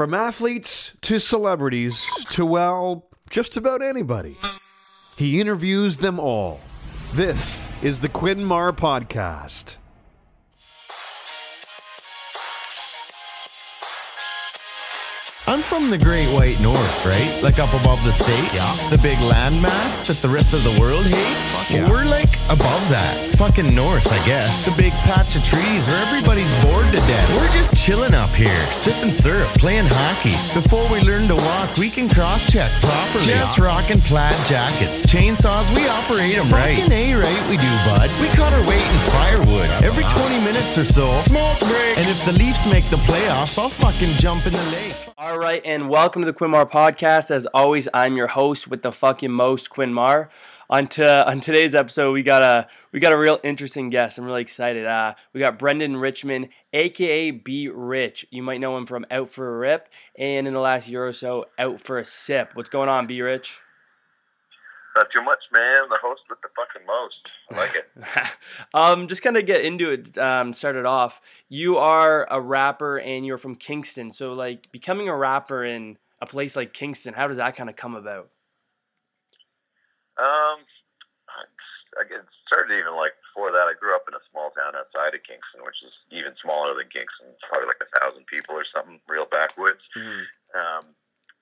From athletes to celebrities to, well, just about anybody. He interviews them all. This is the Quinn Marr Podcast. I'm from the Great White North, right? Like up above the states. Yeah. The big landmass that the rest of the world hates. Fuck yeah. We're like above that. Fucking north, I guess. The big patch of trees where everybody's bored to death. We're just chilling up here, sipping syrup, playing hockey. Before we learn to walk, we can cross check properly. Just rocking plaid jackets, chainsaws, we operate them right. Fucking A right, we do, bud. We cut our weight in firewood every 20 minutes or so. Smoke break. If the Leafs make the playoffs, I'll fucking jump in the lake. All right, and welcome to the Quinn Marr podcast. As always, I'm your host with the fucking most, Quinn Marr. On to on today's episode, we got a we got a real interesting guest. I'm really excited. Uh, we got Brendan Richmond, aka B Rich. You might know him from Out for a Rip, and in the last year or so, Out for a Sip. What's going on, B Rich? Not too much, man. The host with the fucking most. I like it. um, just kind of get into it. Um, started off. You are a rapper and you're from Kingston. So, like, becoming a rapper in a place like Kingston, how does that kind of come about? Um, I, get started even like before that. I grew up in a small town outside of Kingston, which is even smaller than Kingston. It's probably like a thousand people or something, real backwoods. Mhm. Um,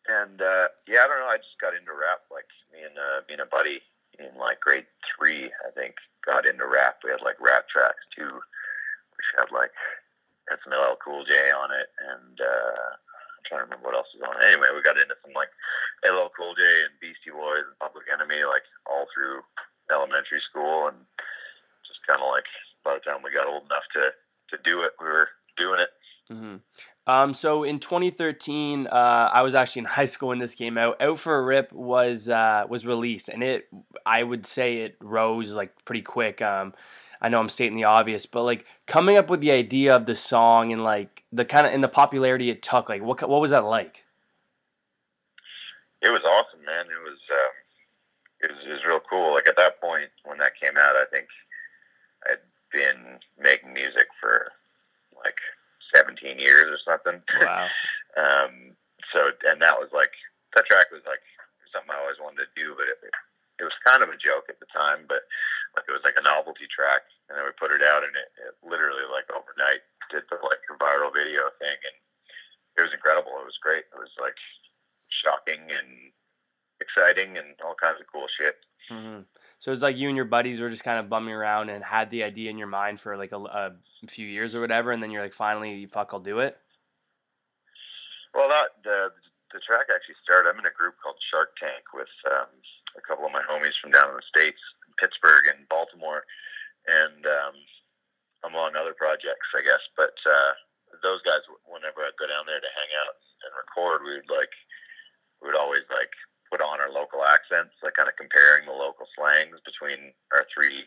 and uh, yeah, I don't know. I just got into rap. Like me and uh, me a buddy in like grade three, I think, got into rap. We had like rap tracks too, which had like had some LL Cool J on it, and uh, I'm trying to remember what else was on. it. Anyway, we got into some like LL Cool J and Beastie Boys and Public Enemy, like all through elementary school, and just kind of like by the time we got old enough to to do it, we were doing it. hmm Um, so in 2013, uh, I was actually in high school when this came out. Out for a Rip was uh, was released, and it I would say it rose like pretty quick. Um, I know I'm stating the obvious, but like coming up with the idea of the song and like the kind of and the popularity it took, like what what was that like? it was awesome, man. It was um, it was it was real cool. Like at that point when that came out, I think I'd been making music for like 17 years or something. Wow. um, so and that was like that track was like something I always wanted to do, but it, it was kind of a joke at the time. But like it was like a novelty track, and then we put it out, and it, it literally like overnight did the like viral video thing, and it was incredible. It was great. It was like shocking and exciting and all kinds of cool shit. hmm So it's like you and your buddies were just kind of bumming around and had the idea in your mind for like a, a few years or whatever, and then you're like, finally, fuck, I'll do it. Well, that the the track actually started. I'm in a group called Shark Tank with um, a couple of my homies from down in the states, Pittsburgh and Baltimore, and um, among other projects, I guess. But uh, those guys, whenever I'd go down there to hang out and record, we would like we would always like put on our local accents, like kind of comparing the local slangs between our three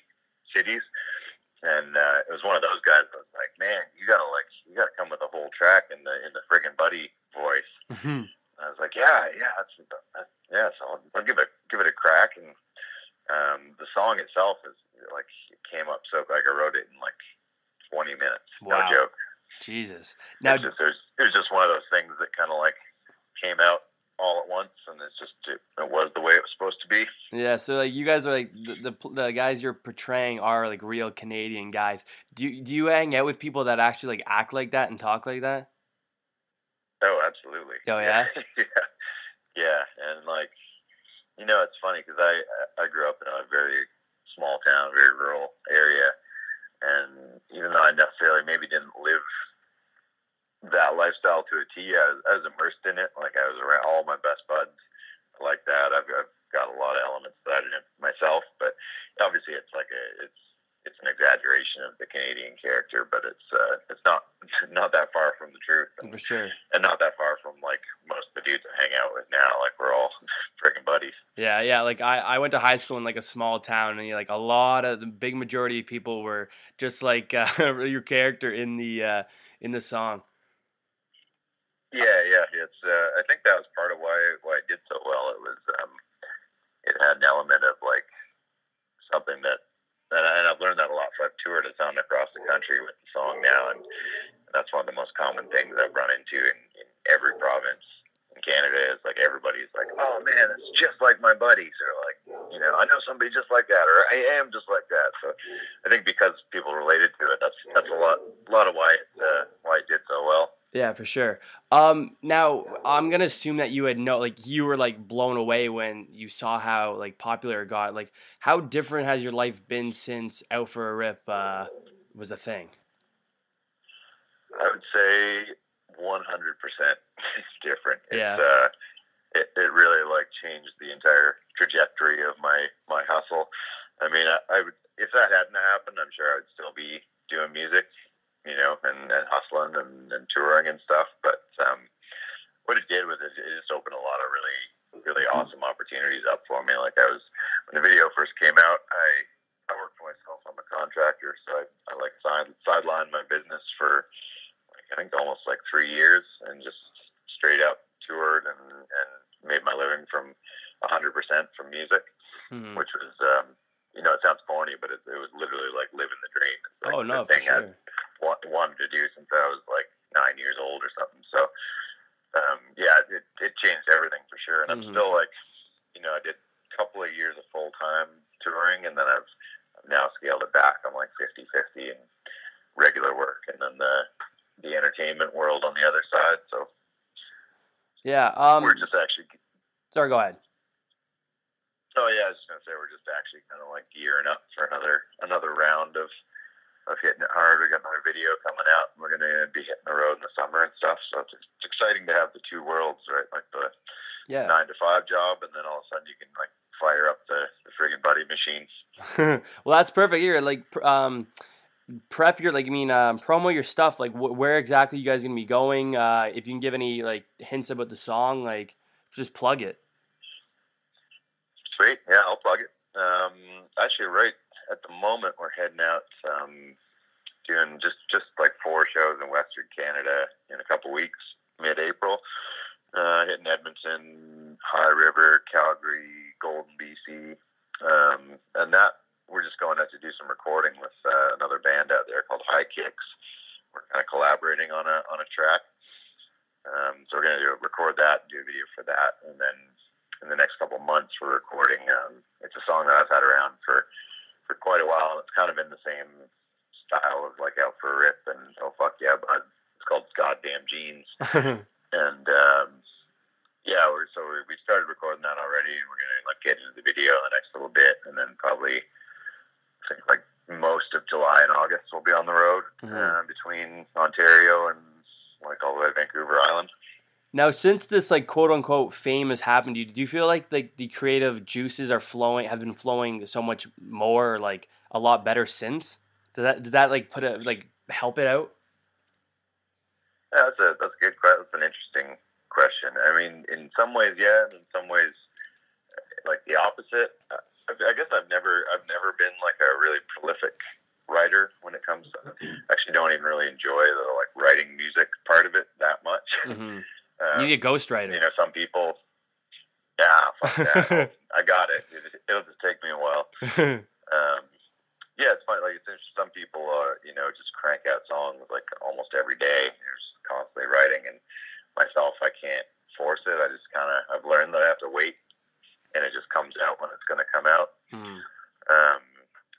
cities. And uh, it was one of those guys that was like, "Man, you gotta like, you gotta come with a whole track in the in the friggin' buddy voice." Mhm. I was like, "Yeah, yeah, that's, that's yeah." So I'll, I'll give it give it a crack. And um, the song itself is like it came up so like I wrote it in like 20 minutes. Wow. No joke. Jesus. Now, It's just, there's, it was just one of those things that kind of like came out all at once, and it's just it, it was the way it was supposed to be. Yeah, so like you guys are like the, the the guys you're portraying are like real Canadian guys. Do you, do you hang out with people that actually like act like that and talk like that? Oh, absolutely. Oh, yeah? yeah, yeah, and like, you know, it's funny because I I grew up in a very small town, very rural area, and even though I necessarily maybe didn't live that lifestyle to a T, I was, I was immersed in it. Like I was around all my best buds like that. I've, I've got a lot of elements that I didn't myself, but obviously it's like a it's it's an exaggeration of the Canadian character, but it's uh, it's not not that far from the truth. And, For sure. and not that far from like most of the dudes I hang out with now. Like we're all freaking buddies. Yeah, yeah. Like I, I went to high school in like a small town, and like a lot of the big majority of people were just like uh, your character in the uh, in the song. Yeah, yeah. It's uh, I think that was part of why why it did so well. It was um, it had an element of like something that I, and I've learned that a lot. So I've toured a ton across the country with the song now, and that's one of the most common things I've run into in, in every province in Canada is like everybody's like, oh man, it's just like my buddies, or like, you know, I know somebody just like that, or I am just like that. So I think because people related to it, that's that's a lot, a lot of why it uh, why it did so well. Yeah, for sure. Um, now I'm gonna assume that you had no, like, you were like blown away when you saw how like popular it got. Like, how different has your life been since Out for a Rip uh, was a thing? I would say 100% different. Yeah. It's, uh, it, it really like changed the entire trajectory of my, my hustle. I mean, I, I would, if that hadn't happened, I'm sure I'd still be doing music, you know, and, and hustling and, and touring and stuff. But, um, what it did was it, it just opened a lot of really, really awesome opportunities up for me. Like I was, when the video first came out, I, I worked for myself. I'm a contractor, so I, I like side sidelined my business for like I think almost like three years, and just straight up toured and and made my living from 100 percent from music, Mhm. which was um, you know it sounds corny, but it, it was literally like living the dream. Like oh no, for sure. Wanted to do since I was like nine years old or something. So um, yeah, it it changed everything for sure, and I'm Mhm. still like you know I did a couple of years of full time touring, and then I've I've now scaled it back. I'm like 50 50 and regular work, and then the the entertainment world on the other side. So Yeah. Um. we're just actually. Sorry. Go ahead. Oh yeah, I was just gonna say we're just actually kind of like gearing up for another another round of of hitting it hard. We got another video coming out. and We're gonna be hitting the road in the summer and stuff. So it's, it's exciting to have the two worlds, right? Like the Yeah. nine to five job, and then all of a sudden you can like fire up the the friggin' buddy machines. well, that's perfect. Here, like, um, prep your like, I mean, um, promo your stuff. Like, wh- where exactly you guys gonna be going? Uh, if you can give any like hints about the song, like, just plug it. Sweet. Yeah, I'll plug it. Um, actually, right at the moment, we're heading out um, doing just just like four shows in Western Canada in a couple weeks, mid-April. Uh, hitting Edmonton, High River, Calgary, Golden, BC, um, and that we're just going out to do some recording with uh, another band out there called High Kicks. We're kind on a on a track. Um, so we're going to record that, do a video for that, and then in the next couple months we're recording. Um, it's a song that I've had around for for quite a while. It's kind of in the same style of like Out for a Rip and Oh Fuck Yeah Bud. It's called Goddamn Jeans, and um, yeah, we're so we we started recording that already, and we're gonna like get into the video in the next little bit, and then probably I think like most of July and August we'll be on the road Mhm. uh, between Ontario and like all the way to Vancouver Island. Now, since this like quote unquote fame has happened to you, do you feel like like the creative juices are flowing, have been flowing so much more, like a lot better since? Does that does that like put it like help it out? Yeah, that's a that's a good question. That's an interesting question. I mean, in some ways, yeah, and in some ways, like the opposite. I I guess I've never I've never been like a really prolific writer when it comes. to Actually, don't even really enjoy the like writing music part of it that much. hmm Um, You need a ghostwriter. you know, some people. Yeah, fuck that. I got it. it. It'll just take me a while. Um, yeah, it's funny. Like it's interesting. Some people are, you know, just crank out songs like almost every day. They're just constantly writing. And myself, I can't force it. I just kind of I've learned that I have to wait, and it just comes out when it's going to come out. Mhm. Um,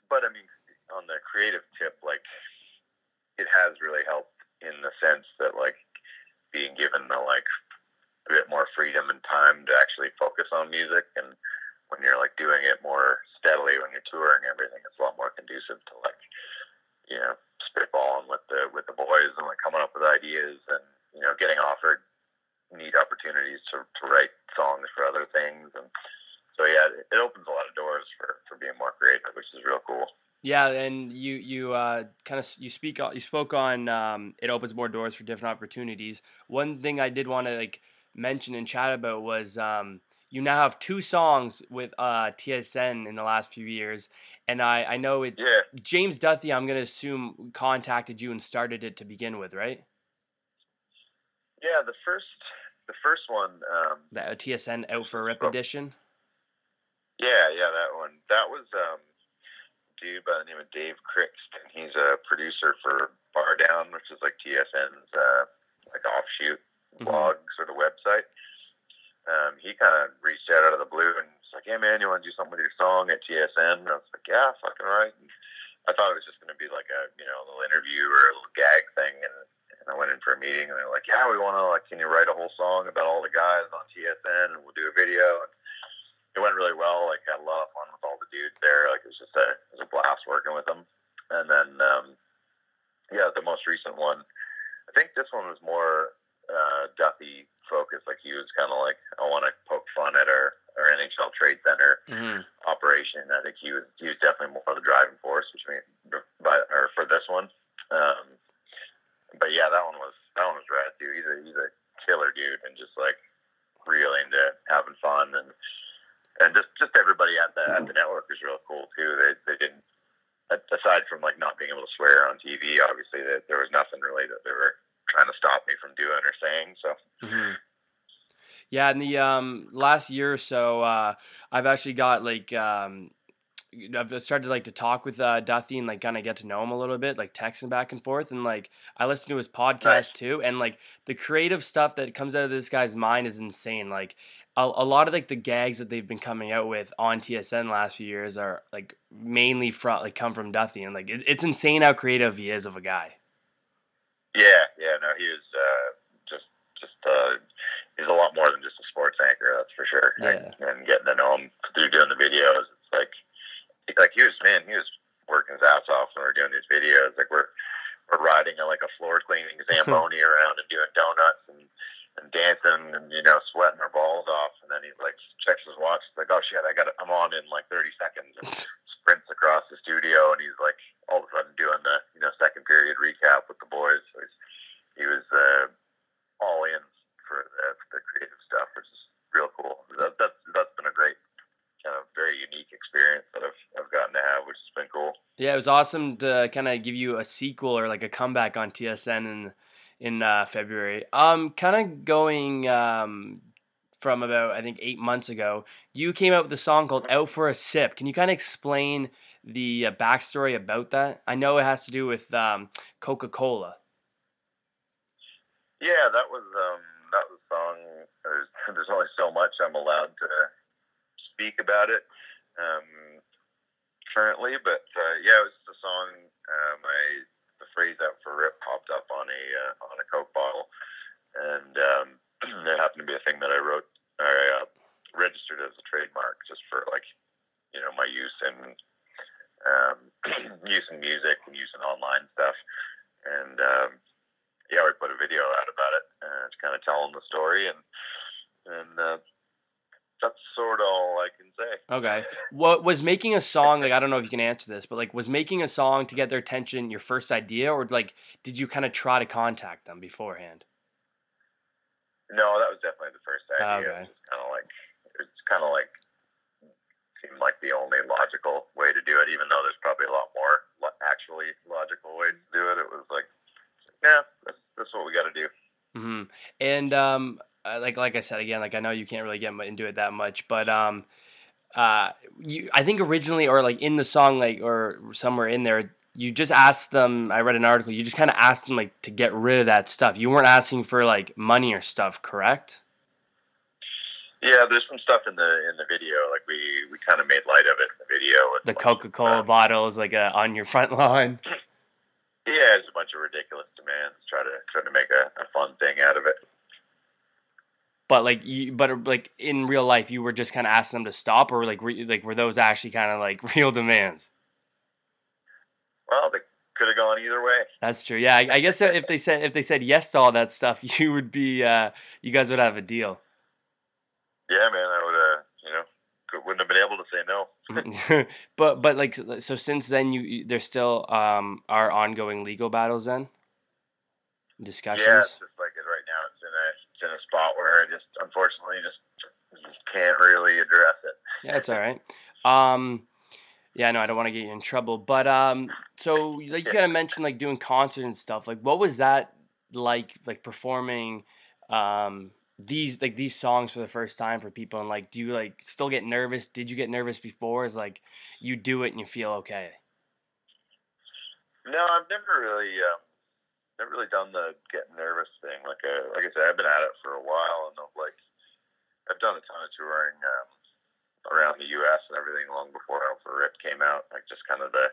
but I mean, on the creative tip, like it has really helped in the sense that like being given the like a bit more freedom and time to actually focus on music. And when you're like doing it more steadily when you're touring everything it's a lot more conducive to like you know spitballing with the with the boys and like coming up with ideas and you know getting offered neat opportunities to, to write songs for other things. And so yeah it, opens a lot of doors for for being more creative which is real cool Yeah, and you you uh, kind of you speak you spoke on um, it opens more doors for different opportunities. One thing I did want to like mention and chat about was um, you now have two songs with uh, TSN in the last few years, and I I know it yeah James Duthie I'm gonna assume contacted you and started it to begin with, right? yeah the first the first one um That uh, TSN out for a rip Oh. edition. Yeah, yeah, that one. That was um, dude by the name of Dave Crixton. He's a producer for BarDown, which is like TSN's uh, like offshoot Mhm. blog sort of website. Um, he kind of reached out out of the blue and was like, "Hey man, you want to do something with your song at TSN?" And I was like, "Yeah, fucking right." And I thought it was just going to be like a you know a little interview or a little gag thing, and, and I went in for a meeting and they're like, "Yeah, we want to like, can you write a whole song about all the guys on TSN and we'll do a video." And it went really well. Like had a lot of fun dudes there. Like it was just a it was a blast working with them. And then um, yeah, the most recent one, I think this one was more uh, Duthie focused. Like he was kind of like, I want to poke fun at our, our NHL Trade Center hmm operation. I think he was he was definitely more the driving force between, but or for this one. Um, but yeah, that one was that one was rad too. He's a he's a killer dude and just like real into having fun and and just just everybody at the at the network was real cool too. They they didn't aside from like not being able to swear on TV. Obviously, that there was nothing really that they were trying to stop me from doing or saying. So hmm Yeah, in the um, last year or so, uh, I've actually got like um, I've started like to talk with uh, Duthie and like kind of get to know him a little bit, like texting back and forth, and like I listen to his podcast Nice. too, and like the creative stuff that comes out of this guy's mind is insane. Like a, a lot of like the gags that they've been coming out with on TSN last few years are like mainly from like come from Duthie, and like it, it's insane how creative he is of a guy. yeah, yeah, no, he was uh, just just uh, he's a lot more than just a sports anchor. That's for sure. Yeah. And, and getting to know him through doing the videos, it's like like he was man, he was working his ass off when we were doing these videos. Like we're we're riding a, like a floor cleaning zamboni around and doing donuts and and dancing and you know sweating our balls off. And then he like checks his watch. He's like, oh shit, I got. I'm on in like 30 seconds. And sprints across the studio and he's like all of a sudden doing the you know second period recap with the boys. So he's, he was uh, all in for the, for the creative stuff, which is real cool. That, that's that's been a great kind of very unique experience that I've I've gotten to have, which has been cool. Yeah, it was awesome to kind of give you a sequel or like a comeback on TSN in in uh, February. Um, kind of going um from about I think eight months ago, you came out with a song called "Out for a Sip." Can you kind of explain the uh, backstory about that? I know it has to do with um, Coca Cola. Yeah, that was um, that was a song. There's, there's only so much I'm allowed to speak about it um, currently, but uh, yeah, it was just a song. Uh, my the phrase "out for rip" popped up on a uh, on a Coke bottle, and um, it happened to be a thing that I wrote. I uh, registered as a trademark just for like you know my use in um, use in music and use in online stuff, and um, yeah, we put a video out about it. Uh, it's kind of telling the story, and and uh, that's sort of all I can say. Okay. What was making a song like I don't know if you can answer this, but like was making a song to get their attention your first idea, or like did you kind of try to contact them beforehand? No, that was definitely the first idea. Okay. It's kind of like it's kind of like seemed like the only logical way to do it, even though there's probably a lot more lo- actually logical ways to do it. It was like, yeah, that's, that's what we got to do. hmm And um, uh, like like I said again, like I know you can't really get into it that much, but um, uh, you I think originally or like in the song like or somewhere in there, you just asked them. I read an article. You just kind of asked them like to get rid of that stuff. You weren't asking for like money or stuff, correct? Yeah, there's some stuff in the in the video. Like we we kind of made light of it in the video. with The a bunch of, Coca Cola bottles like uh, on your front lawn. Yeah, it's a bunch of ridiculous demands. Try to try to make a, a fun thing out of it. But like you, but like in real life, you were just kind of asking them to stop, or like were, like were those actually kind of like real demands? Well, they could have gone either way. That's true. Yeah, I, I guess if they said if they said yes to all that stuff, you would be uh, you guys would have a deal. Yeah, man, I would have, you know, could, wouldn't have been able to say no. but but like so since then you, you there still um are ongoing legal battles then discussions. Yeah, it's just like it right now. It's in a it's in a spot where unfortunately just, just can't really address it. Yeah, it's all right. Um, yeah, no, I don't want to get you in trouble, but um, so like you kind of mentioned like doing concerts and stuff. Like, what was that like? Like performing um these like these songs for the first time for people, and like, do you like still get nervous? Did you get nervous before? Is like you do it and you feel okay? No, I've never really. Um, never really done the getting nervous thing. Like uh, like I said, I've been at it for a while, and I've like I've done a ton of touring um, around the U.S. and everything long before Out for a Rip came out. Like just kind of the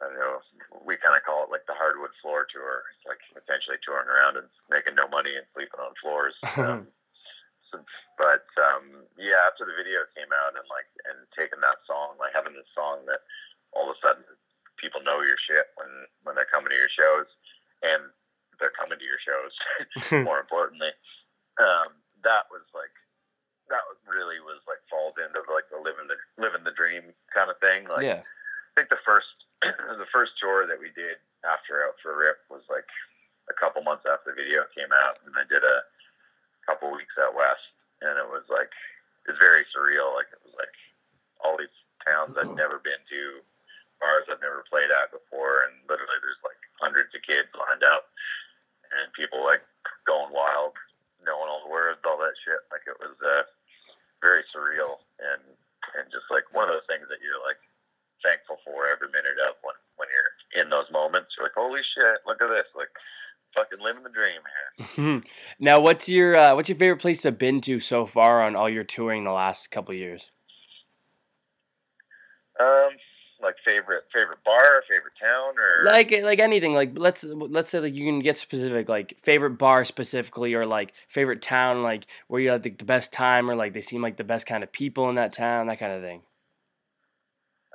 I don't know. We kind of call it like the hardwood floor tour. It's like essentially touring around and making no money and sleeping on floors. um, so, but um, yeah, after the video came out and like and taking that song, like having this song that all of a sudden people know your shit when when they're coming to your shows and they're coming to your shows. more importantly, um, that was like that really was like falls into like the living the living the dream kind of thing. Like yeah. I think the first the first tour that we did after Out for a Rip was like a couple months after the video came out, and I did a couple weeks out west, and it was like it's very surreal. Like it was like all these towns I'd never been to, bars I've never played at before, and literally there's like hundreds of kids lined up, and people like going wild, knowing all the words, all that shit. Like it was uh, very surreal, and like one of those things that you're like thankful for every minute of when when you're in those moments. You're like, holy shit, look at this, like fucking living the dream here. now, what's your uh, what's your favorite place to been to so far on all your touring the last couple years? Um, like favorite favorite bar, favorite town, or like like anything. Like let's let's say like you can get specific, like favorite bar specifically, or like favorite town, like where you had the, the best time, or like they seem like the best kind of people in that town, that kind of thing.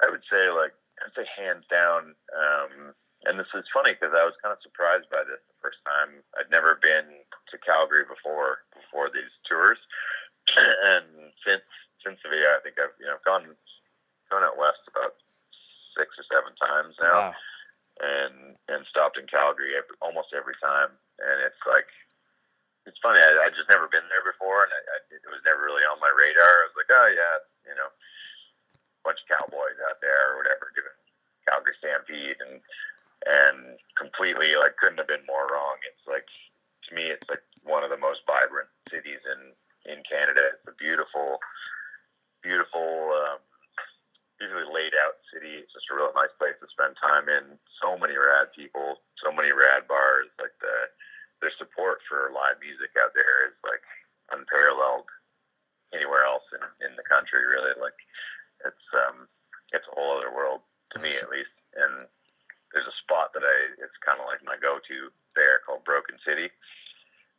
I would say like I'd say hands down. Um, and this is funny because I was kind of surprised by this the first time. I'd never been to Calgary before before these tours, and since since the video, I think I've you know gone gone out west about six or seven times now, wow. And and stopped in Calgary every, almost every time. And it's like it's funny. I, I just never been there before, and I, I, it was never really on my radar. I was like, oh yeah, you know bunch of cowboys out there or whatever doing Calgary Stampede and and completely like couldn't have been more wrong. It's like to me it's like one of the most vibrant cities in in Canada. It's a beautiful beautiful um, beautifully laid out city. It's just a real nice place to spend time in. So many rad people, so many rad bars. Like the their support for live music out there is like unparalleled anywhere else in, in the country really. Like it's um, it's a whole other world to me at least. And there's a spot that I it's kind of like my go-to there called Broken City,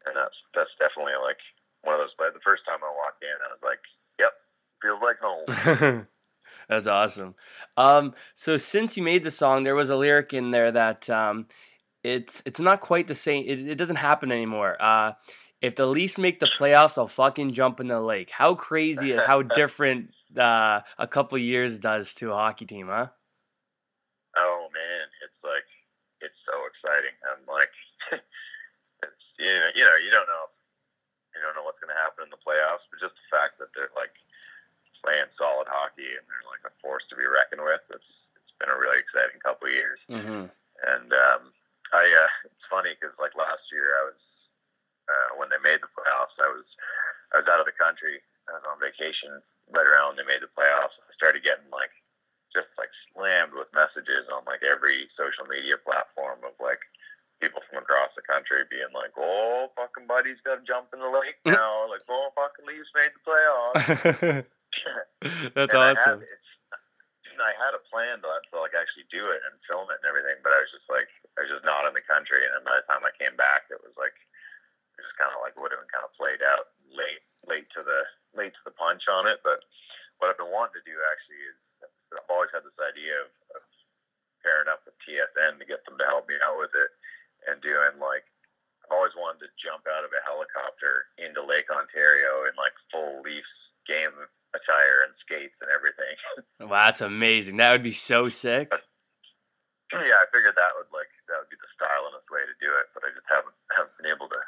and that's that's definitely like one of those. But the first time I walked in, I was like, "Yep, feels like home." that's awesome. Um, so since you made the song, there was a lyric in there that um, it's it's not quite the same. It, it doesn't happen anymore. Uh, if the Leafs make the playoffs, I'll fucking jump in the lake. How crazy and how different uh, a couple years does to a hockey team, huh? Oh man, it's like it's so exciting. I'm like, it's you know, you know, you don't know, you don't know what's going to happen in the playoffs, but just the fact that they're like playing solid hockey and they're like a force to be reckoned with. It's it's been a really exciting couple of years. Mm-hmm. And um, I, uh, it's funny because like last year I was uh, when they made the playoffs, I was I was out of the country. I was on vacation right around when they made the playoffs, I started getting like just like slammed with messages on like every social media platform of like people from across the country being like, "Oh, fucking buddy's got to jump in the lake now!" like, "Oh, fucking Leafs made the playoffs." That's and awesome had, I had a plan to, to like actually do it and film it and everything, but I was just like, I was just not in the country. And then by the time I came back, it was like, it just kind of like would have been kind of played out late, late to the late to the punch on it. But what I've been wanting to do actually is I've always had this idea of, of pairing up with TSN to get them to help me out with it and doing like I've always wanted to jump out of a helicopter into Lake Ontario in like full Leafs game attire and skates and everything. Wow, that's amazing. That would be so sick. Yeah, I figured that would like that would be the stylish way to do it, but I just haven't haven't been able to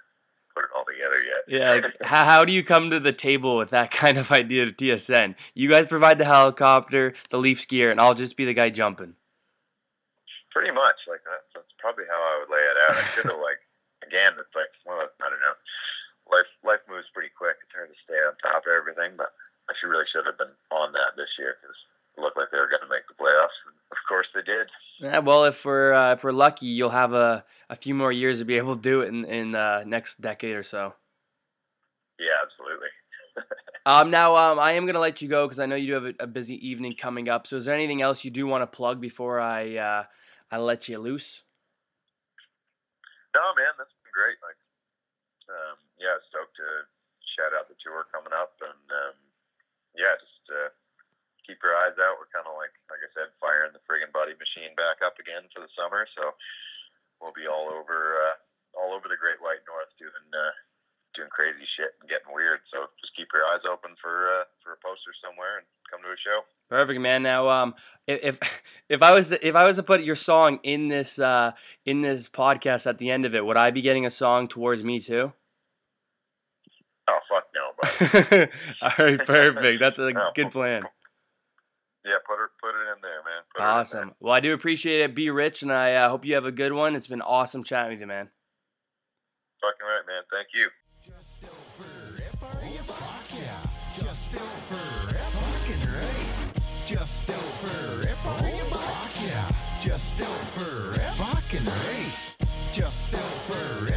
put it all together yet. Yeah, how, how do you come to the table with that kind of idea to TSN? You guys provide the helicopter, the Leafs gear, and I'll just be the guy jumping. Pretty much, like that, that's probably how I would lay it out. I should have like again, it's like well, I don't know. Life life moves pretty quick. It's hard to stay on top of everything, but I should really should have been on that this year because it looked like they were going to make the playoffs. And of course, they did. Yeah, well, if we're uh, if we're lucky, you'll have a a few more years to be able to do it in in uh, next decade or so. Yeah, absolutely. um, now um, I am gonna let you go because I know you do have a, a, busy evening coming up. So is there anything else you do want to plug before I uh, I let you loose? No, man, that's been great. Like, um, yeah, stoked to shout out the tour coming up, and um, yeah, just uh, keep your eyes out. We're kind of like, like I said, firing the friggin' buddy machine back up again for the summer. So we'll be all over, uh, all over the Great White North doing, uh, doing crazy shit and getting weird. So just keep your eyes open for, uh, for a poster somewhere and come to a show. Perfect, man. Now, um, if if I was to, if I was to put your song in this uh, in this podcast at the end of it, would I be getting a song towards me too? Oh fuck no, All right, perfect. That's a no, good plan. Yeah, put it put it in there, man. Put awesome. There. Well, I do appreciate it. B Rich, and I uh, hope you have a good one. It's been awesome chatting with you, man. Fucking right, man. Thank you. Just over fuck yeah. Just over fucking right. Just over